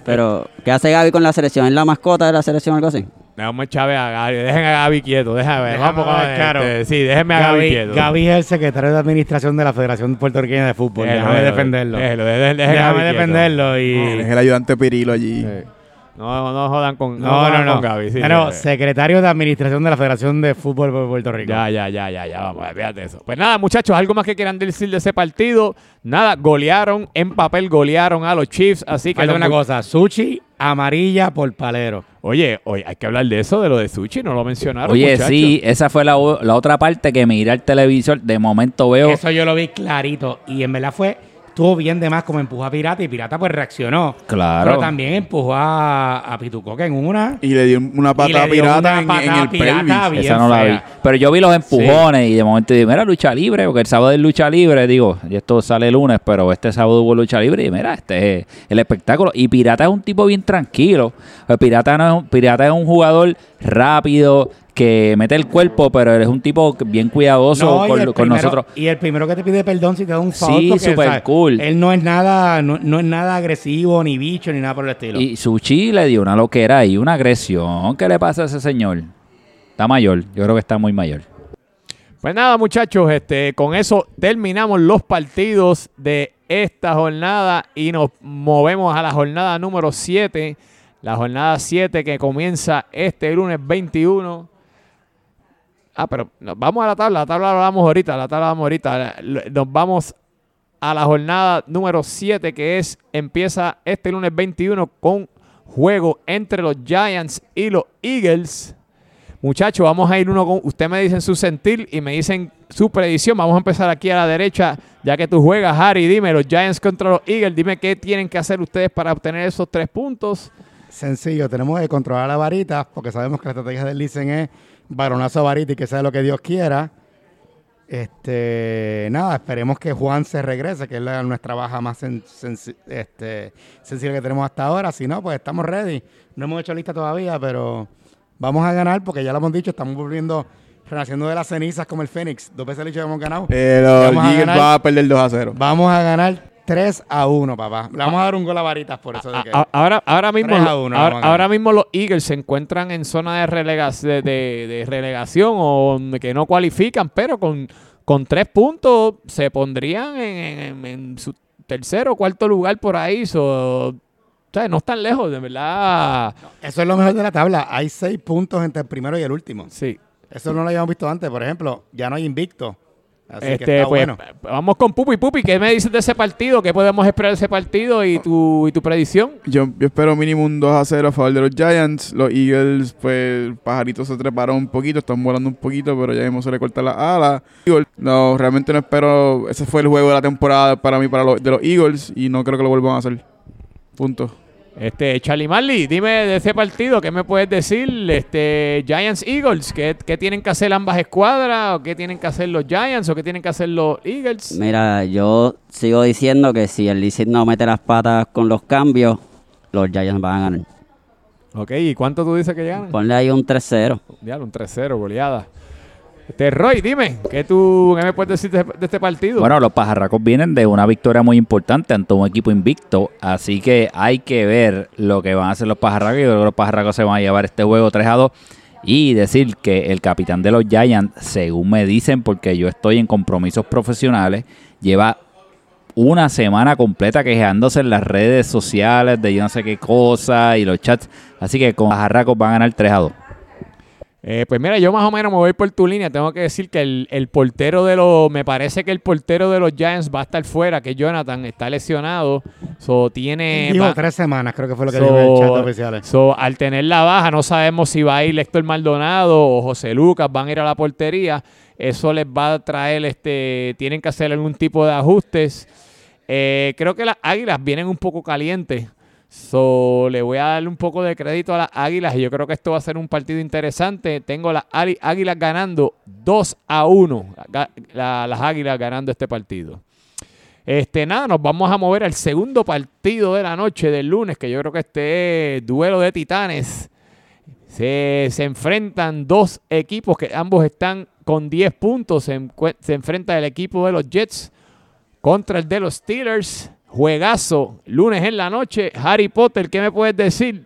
Pero, ¿qué hace Gaby con la selección? ¿Es la mascota de la selección o algo así? Vamos a echarle a Gaby. Dejen a Gaby quieto. Déjame ver. Déjame Vamos a ver, claro. este, sí, déjenme a Gaby, Gaby, quieto. Gaby es el secretario de administración de la Federación Puertorriqueña de Fútbol. Déjame déjelo, defenderlo. déjelo, Déjame Gaby quieto. defenderlo y... Es el ayudante Pirilo allí. Sí. No, no jodan con, no, No, no, jodan no. con Gaby. Sí, sí. secretario de administración de la Federación de Fútbol de Puerto Rico. Ya, ya, ya, ya, ya. Vamos, fíjate eso. Pues nada, muchachos, algo más que quieran decir de ese partido. Nada, golearon, en papel golearon a los Chiefs. Así que. Falta los una cosa, sushi amarilla por palero. Oye, oye, hay que hablar de eso, de lo de Sushi, no lo mencionaron. Oye, muchachos. sí, esa fue la, la otra parte que miré al televisor. De momento veo. Eso yo lo vi clarito y en verdad fue estuvo bien de más como empujó a Pirata y Pirata pues reaccionó. Claro. Pero también empujó a, a Pitucoca en una. Y le dio una patada pirata una en, el pirata pelvis. Esa no la vi. Pero yo vi los empujones y de momento dije, mira, lucha libre, porque el sábado es lucha libre, digo, y esto sale el lunes, pero este sábado hubo lucha libre y mira, este es el espectáculo. Y Pirata es un tipo bien tranquilo. El Pirata, no es un, Pirata es un jugador rápido, que mete el cuerpo, pero eres un tipo bien cuidadoso No, con, el con primero- nosotros. Y el primero que te pide perdón si te da un favor. Sí, súper cool. Él no es nada, no, no es nada agresivo, ni bicho, ni nada por el estilo. Y Suchi le dio una loquera y una agresión. ¿Qué le pasa a ese señor? Está mayor, yo creo que está muy mayor. Pues nada, muchachos, este, con eso terminamos los partidos de esta jornada y nos movemos a la jornada número 7. La jornada 7 que comienza este lunes 21. Ah, pero nos vamos a la tabla. La tabla la damos ahorita. La tabla la damos ahorita. Nos vamos a la jornada número 7 que es empieza este lunes 21 con juego entre los Giants y los Eagles. Muchachos, vamos a ir uno con. Usted me dicen su sentir y me dicen su predicción. Vamos a empezar aquí a la derecha, ya que tú juegas, Harry. Dime, los Giants contra los Eagles. Dime qué tienen que hacer ustedes para obtener esos tres puntos. Sencillo, tenemos que controlar la varita, porque sabemos que la estrategia del Licen es varonazo varita y que sea lo que Dios quiera. Este, nada, esperemos que Juan se regrese, que es la- nuestra baja más sen- este, sencilla que tenemos hasta ahora. Si no, pues estamos ready. No hemos hecho lista todavía, pero vamos a ganar porque ya lo hemos dicho, estamos volviendo, renaciendo de las cenizas como el Fénix. Dos veces el hecho que hemos ganado. Los Vamos a Eagles ganar. van a perder 2 a 0. Vamos a ganar 3 a 1, papá. Le vamos a dar un gol a varitas por eso. De que, ahora, ahora mismo, 3 a 1 ahora, mismo los Eagles se encuentran en zona de, relega- de, de- de relegación o que no cualifican, pero con, con tres puntos se pondrían en, en- en su tercero o cuarto lugar por ahí. So, o sea, no están lejos, de verdad. Eso es lo mejor de la tabla. Hay 6 puntos entre el primero y el último. Sí. Eso no lo habíamos visto antes. Por ejemplo, ya no hay invicto. Así que Este, está pues, bueno. Vamos con Pupi. Pupi, ¿qué me dices de ese partido? ¿Qué podemos esperar de ese partido y tu, y tu predicción? Yo, yo espero mínimo un 2 a 0 a favor de los Giants. Los Eagles, pues, pajaritos se treparon un poquito, están volando un poquito, pero ya mismo se le corta la ala. Eagles, No, realmente no espero. Ese fue el juego de la temporada para mí, para los, de los Eagles, y no creo que lo vuelvan a hacer. Punto. Este, Charlie Marley, dime de ese partido, ¿qué me puedes decir? Este, Giants Eagles, ¿qué, qué tienen que hacer ambas escuadras? ¿O qué tienen que hacer los Giants? ¿O qué tienen que hacer los Eagles? Mira, yo sigo diciendo que si el Licey no mete las patas con los cambios, los Giants van a ganar. Ok, ¿y cuánto tú dices que llegan? Ponle ahí un 3-0. Ya, un 3-0, goleada. Este, Roy, dime, ¿qué, tú, ¿qué me puedes decir de, este partido? Bueno, los pajarracos vienen de una victoria muy importante ante un equipo invicto, así que hay que ver lo que van a hacer los pajarracos. Yo creo los pajarracos se van a llevar este juego 3 a 2 y decir que el capitán de los Giants, según me dicen, porque yo estoy en compromisos profesionales, lleva una semana completa quejándose en las redes sociales de yo no sé qué cosa y los chats, así que con pajarracos van a ganar 3 a 2. Eh, pues mira, yo más o menos me voy por tu línea. Tengo que decir que el, el portero de los. Me parece que el portero de los Giants va a estar fuera, que Jonathan está lesionado. So, tiene. Dijo va- tres semanas, creo que fue lo que So- dijo en el chat oficiales. So, al tener la baja, no sabemos si va a ir Héctor Maldonado o José Lucas, van a ir a la portería. Eso les va a traer, este, tienen que hacer algún tipo de ajustes. Eh, creo que las águilas vienen un poco calientes. Le voy a darle un poco de crédito a las águilas y yo creo que esto va a ser un partido interesante. Tengo las Águi- águilas ganando 2 a 1. Ga- la- las águilas ganando este partido. Este, nada, nos vamos a mover al segundo partido de la noche del lunes, que yo creo que este es duelo de titanes. Se, enfrentan dos equipos que ambos están con 10 puntos. Se enfrenta el equipo de los Jets contra el de los Steelers. Juegazo, lunes en la noche. Harry Potter, ¿qué me puedes decir?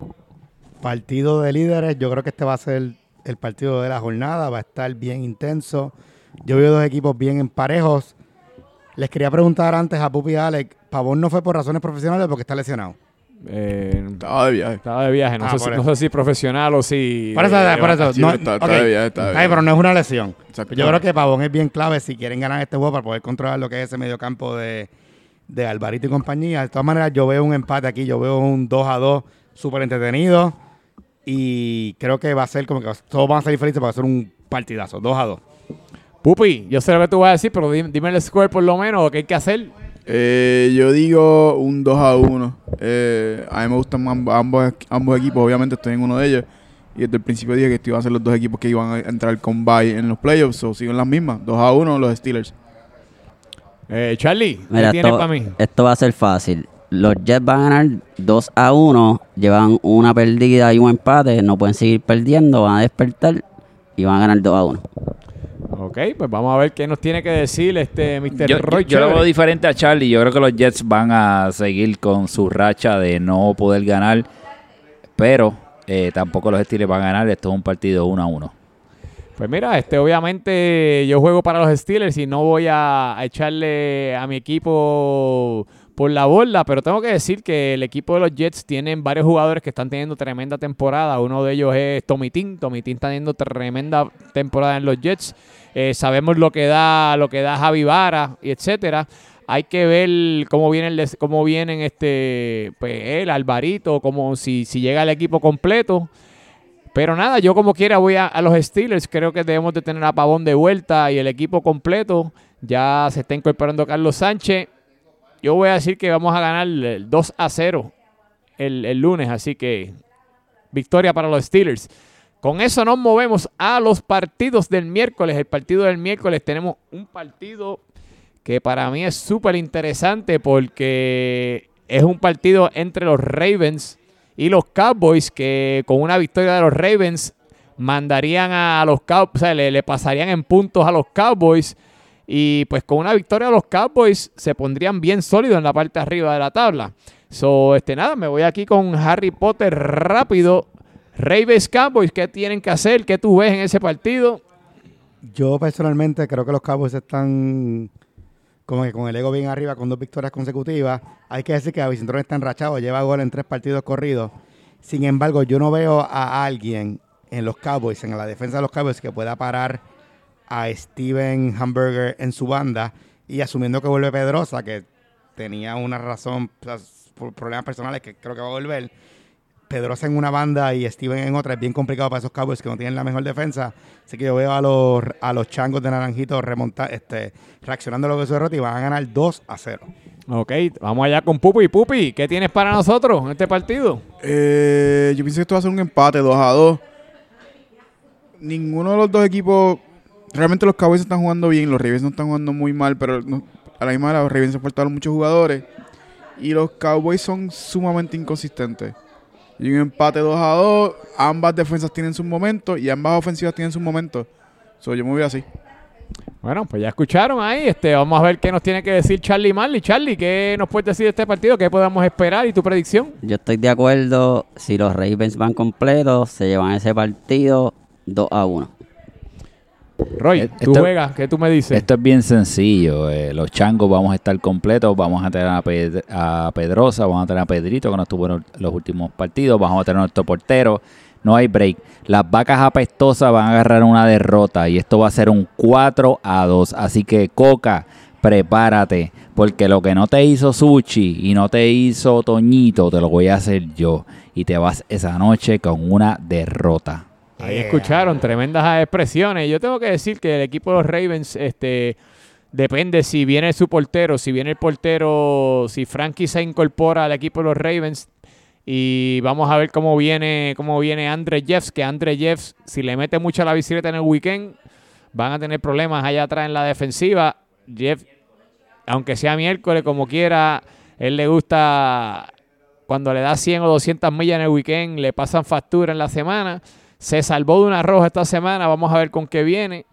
Partido de líderes, yo creo que este va a ser el partido de la jornada, va a estar bien intenso. Yo veo dos equipos bien en parejos. Les quería preguntar antes a Pupi y a Alex, Pavón no fue por razones profesionales porque está lesionado. Eh, Estaba de viaje. estaba de viaje, no, Ah, sé, si, no eso. sé si profesional o si... Por eso, de- por eso. sí, no, pero está- de viaje, está de viaje. pero no es una lesión. Yo creo que Pavón es bien clave si quieren ganar este juego para poder controlar lo que es ese mediocampo de, de Alvarito y compañía. De todas maneras, yo veo un empate aquí, yo veo un 2 a 2 súper entretenido. Y creo que va a ser como que todos van a salir felices para hacer un partidazo, 2 a 2. Pupi, yo sé lo que tú vas a decir, pero dime, dime el score por lo menos, ¿qué hay que hacer? Eh, yo digo un 2 a 1. Eh, a mí me gustan amb- ambos, ambos equipos, obviamente estoy en uno de ellos. Y desde el principio dije que estos iban a ser los dos equipos que iban a entrar con bye en los playoffs. O siguen las mismas. 2 a 1 los Steelers. Eh, Charlie, ¿qué Mira, tienes esto, para mí? esto va a ser fácil. Los Jets van a ganar 2 a 1, llevan una perdida y un empate, no pueden seguir perdiendo, van a despertar y van a ganar 2 a 1. Ok, pues vamos a ver qué nos tiene que decir este Mr. Yo, Roy yo- yo lo veo diferente a Charlie. Yo creo que los Jets van a seguir con su racha de no poder ganar. Pero eh, tampoco los Steelers van a ganar. Esto es un partido 1 a 1. Pues mira, este obviamente yo juego para los Steelers y no voy a, echarle a mi equipo por la borda, pero tengo que decir que el equipo de los Jets tienen varios jugadores que están teniendo tremenda temporada. Uno de ellos es Tomitín. Tomitín está teniendo tremenda temporada en los Jets. Eh, sabemos lo que da, lo que da Javi Vara y etcétera. Hay que ver cómo viene el des- cómo vienen este pues él, Alvarito, como si, si llega el equipo completo. Pero nada, yo como quiera voy a, los Steelers. Creo que debemos de tener a Pavón de vuelta y el equipo completo. Ya se está incorporando Carlos Sánchez. Yo voy a decir que vamos a ganar el 2 a 0 el, el lunes. Así que victoria para los Steelers. Con eso nos movemos a los partidos del miércoles. El partido del miércoles tenemos un partido que para mí es súper interesante porque es un partido entre los Ravens y los Cowboys que con una victoria de los Ravens mandarían a los Cowboys, o sea, le, pasarían en puntos a los Cowboys y pues con una victoria de los Cowboys se pondrían bien sólidos en la parte arriba de la tabla. So, este nada, me voy aquí con Harry Potter rápido. Ravens Cowboys, ¿qué tienen que hacer? ¿Qué tú ves en ese partido? Yo personalmente creo que los Cowboys están como que con el ego bien arriba, con dos victorias consecutivas. Hay que decir que Avicentron está enrachado, lleva gol en tres partidos corridos. Sin embargo, yo no veo a alguien en los Cowboys, en la defensa de los Cowboys, que pueda parar a Steven Hamburger en su banda y asumiendo que vuelve Pedrosa, que tenía una razón, problemas personales que creo que va a volver. Pedrosa en una banda y Steven en otra es bien complicado para esos Cowboys que no tienen la mejor defensa. Así que yo veo a los, a los changos de Naranjito remontar, este, reaccionando a lo que su derrota y van a ganar 2 a 0. Ok, vamos allá con Pupi. Pupi, ¿qué tienes para nosotros en este partido? Eh, yo pienso que esto va a ser un empate 2 a 2. Ninguno de los dos equipos. Realmente los Cowboys están jugando bien. Los Ravens no están jugando muy mal, pero no- a la misma vez los Ravens se faltaron muchos jugadores. Y los Cowboys son sumamente inconsistentes. Y un empate 2 a 2. Ambas defensas tienen sus momentos y ambas ofensivas tienen sus momentos. So, yo me voy así. Bueno, pues ya escucharon ahí. Este, vamos a ver qué nos tiene que decir Charlie Marley. Charlie, ¿qué nos puedes decir de este partido? ¿Qué podemos esperar y tu predicción? Yo estoy de acuerdo. Si los Ravens van completos, se llevan ese partido 2 a 1. Roy, tú juegas, ¿qué tú me dices? Esto es bien sencillo. eh, los changos vamos a estar completos. Vamos a tener a, Ped- a Pedrosa, vamos a tener a Pedrito, que no estuvo en los últimos partidos. Vamos a tener a nuestro portero. No hay break. Las vacas apestosas van a agarrar una derrota y esto va a ser un 4 a 2. Así que, Coca, prepárate. Porque lo que no te hizo Sushi y no te hizo Toñito, te lo voy a hacer yo. Y te vas esa noche con una derrota. Ahí escucharon tremendas expresiones. Yo tengo que decir que el equipo de los Ravens, este, depende si viene su portero, si viene el portero, si Frankie se incorpora al equipo de los Ravens. Y vamos a ver cómo viene, cómo viene Andre Jeffs, que Andre Jeffs, si le mete mucho a la bicicleta en el weekend, van a tener problemas allá atrás en la defensiva. Jeff, aunque sea miércoles, como quiera, él le gusta cuando le da 100 o 200 millas en el weekend, le pasan factura en la semana. Se salvó de una roja esta semana, vamos a ver con qué viene.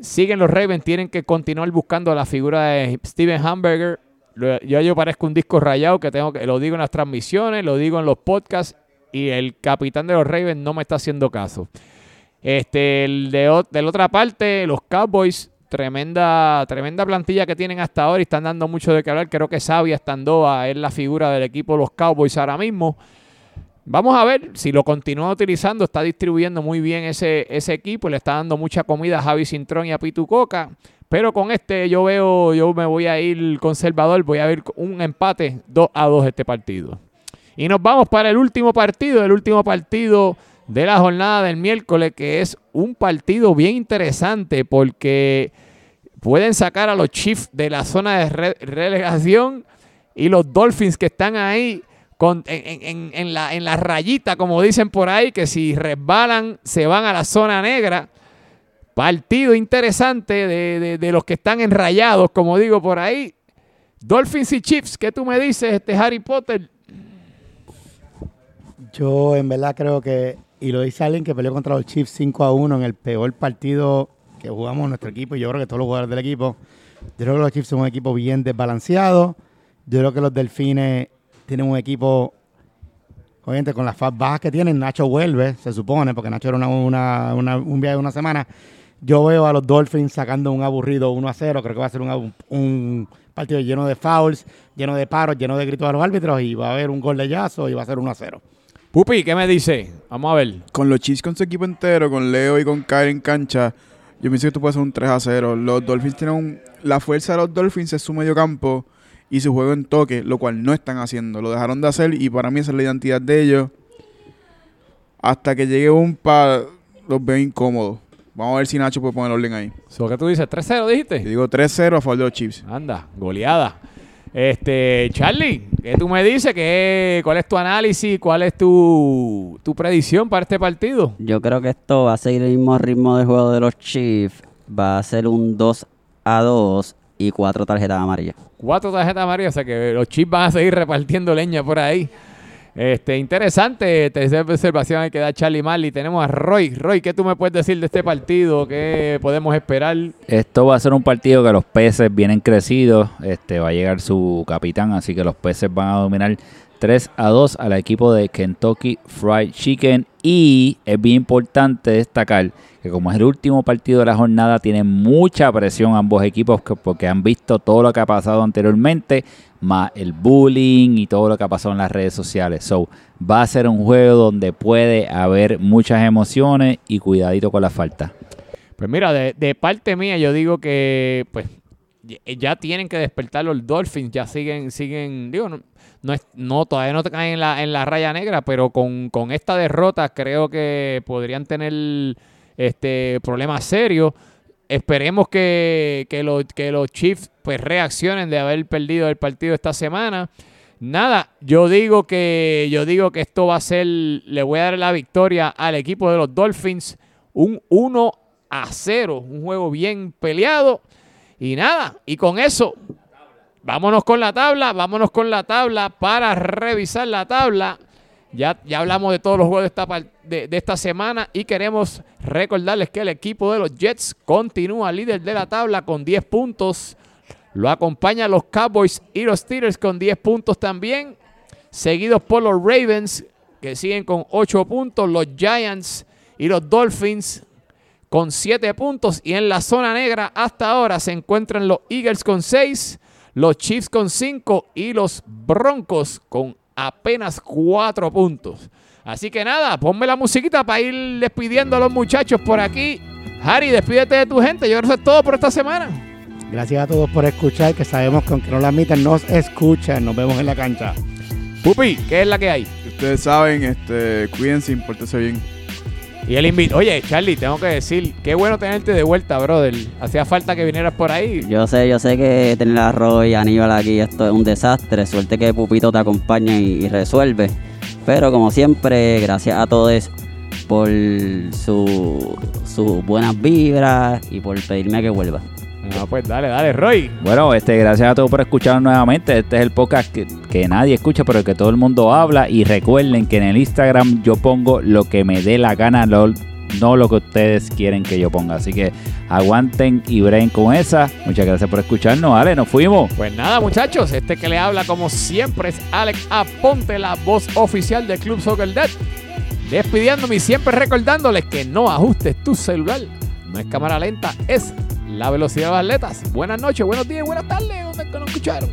Siguen los Ravens, tienen que continuar buscando la figura de Steven Hamburger. Yo, yo parezco un disco rayado que tengo que, lo digo en las transmisiones, lo digo en los podcasts y el capitán de los Ravens no me está haciendo caso. Este, de, la otra parte, los Cowboys, tremenda, tremenda plantilla que tienen hasta ahora y están dando mucho de qué hablar. Creo que Sabia Estandoa es la figura del equipo de los Cowboys ahora mismo. Vamos a ver si lo continúa utilizando. Está distribuyendo muy bien ese, ese equipo. Le está dando mucha comida a Javi Cintrón y a Pitu Coca. Pero con este yo veo, yo me voy a ir conservador. Voy a ver un empate 2 a 2 este partido. Y nos vamos para el último partido, el último partido de la jornada del miércoles, que es un partido bien interesante porque pueden sacar a los Chiefs de la zona de re- relegación y los Dolphins que están ahí en, en- en la, rayita, como dicen por ahí, que si resbalan se van a la zona negra. Partido interesante de los que están enrayados, como digo por ahí. Dolphins y Chiefs, ¿qué tú me dices, este Harry Potter? Yo en verdad creo que, y lo dice alguien que peleó contra los Chiefs 5 a 1 en el peor partido que jugamos nuestro equipo, y yo creo que todos los jugadores del equipo, yo creo que los Chiefs son un equipo bien desbalanceado, yo creo que los Delfines tienen un equipo, obviamente con las faz bajas que tienen, Nacho vuelve, se supone, porque Nacho era una, una- una- un viaje de una semana, yo veo a los Dolphins sacando un aburrido 1 a 0, creo que va a ser un, un partido lleno de fouls, lleno de paros, lleno de gritos a los árbitros, y va a haber un gol de llazo y va a ser 1 a 0. Pupi, ¿qué me dice? Vamos a ver. Con los Chiefs con su equipo entero, con Leo y con Kyle en cancha, yo pienso que esto puede ser un 3 a 0. Los Dolphins tienen un- la fuerza de los Dolphins es su medio campo y su juego en toque, lo cual no están haciendo. Lo dejaron de hacer y para mí esa es la identidad de ellos. Hasta que llegue un par, los veo incómodos. Vamos a ver si Nacho puede poner orden ahí. So, ¿Qué tú dices? ¿3-0 dijiste? Y digo 3-0 a favor de los Chiefs. Anda, goleada. Este, Charlie, ¿qué tú me dices? ¿Qué, ¿Cuál es tu análisis? ¿Cuál es tu, tu predicción para este partido? Yo creo que esto va a seguir el mismo ritmo de juego de los Chiefs. Va a ser un 2 a 2 y cuatro tarjetas amarillas. Cuatro tarjetas amarillas, o sea que los chips van a seguir repartiendo leña por ahí. Este, interesante, tercera observación que da Charlie Marley. Tenemos a Roy. Roy, ¿qué tú me puedes decir de este partido? ¿Qué podemos esperar? Esto va a ser un partido que los peces vienen crecidos. Este va a llegar su capitán, así que los peces van a dominar 3 a 2 al equipo de Kentucky Fried Chicken. Y es bien importante destacar que como es el último partido de la jornada, tienen mucha presión ambos equipos que- porque han visto todo lo que ha pasado anteriormente, más el bullying y todo lo que ha pasado en las redes sociales. So, va a ser un juego donde puede haber muchas emociones y cuidadito con la falta. Pues mira, de, de parte mía yo digo que pues ya- ya tienen que despertar los Dolphins, ya siguen, siguen, digo, no, no, es- no todavía no caen en la, en la raya negra, pero con, con esta derrota creo que podrían tener este problemas serios. Esperemos que, que, los, que los Chiefs pues reaccionen de haber perdido el partido esta semana. Nada, yo digo que yo digo que esto va a ser, le voy a dar la victoria al equipo de los Dolphins, un 1 a 0, un juego bien peleado. Y nada, y con eso, vámonos con la tabla, vámonos con la tabla para revisar la tabla. Ya, ya hablamos de todos los juegos de esta, de, de esta semana y queremos recordarles que el equipo de los Jets continúa líder de la tabla con 10 puntos. Lo acompañan los Cowboys y los Steelers con 10 puntos también. Seguidos por los Ravens que siguen con 8 puntos. Los Giants y los Dolphins con 7 puntos. Y en la zona negra hasta ahora se encuentran los Eagles con 6, los Chiefs con 5 y los Broncos con apenas 4 puntos. Así que nada, ponme la musiquita para ir despidiendo a los muchachos por aquí. Harry, despídete de tu gente. Yo creo que eso es todo por esta semana. Gracias a todos por escuchar, que sabemos que aunque no lo admitan, nos escuchan. Nos vemos en la cancha. Pupi, ¿qué es la que hay? Ustedes saben, este, cuídense, pórtense bien. Y el invito. Oye, Charlie, tengo que decir, qué bueno tenerte de vuelta, brother. Hacía falta que vinieras por ahí. Yo sé, yo sé que tener a Roy y Aníbal aquí esto es un desastre. Suerte que Pupito te acompaña y, resuelve. Pero como siempre, gracias a todos por su- sus buenas vibras y por pedirme que vuelva. No, pues dale, dale, Roy. Bueno, este, gracias a todos por escucharnos nuevamente. Este es el podcast que, que nadie escucha, pero que todo el mundo habla. Y recuerden que en el Instagram yo pongo lo que me dé la gana, no, no lo que ustedes quieren que yo ponga. Así que aguanten y breen con esa. Muchas gracias por escucharnos. Vale, nos fuimos. Pues nada, muchachos, este que le habla como siempre es Alex Aponte, la voz oficial del Club Soccer Dead. Despidiéndome y siempre recordándoles que no ajustes tu celular. No es cámara lenta, es la velocidad de los atletas. Buenas noches, buenos días, buenas tardes, nos escucharon.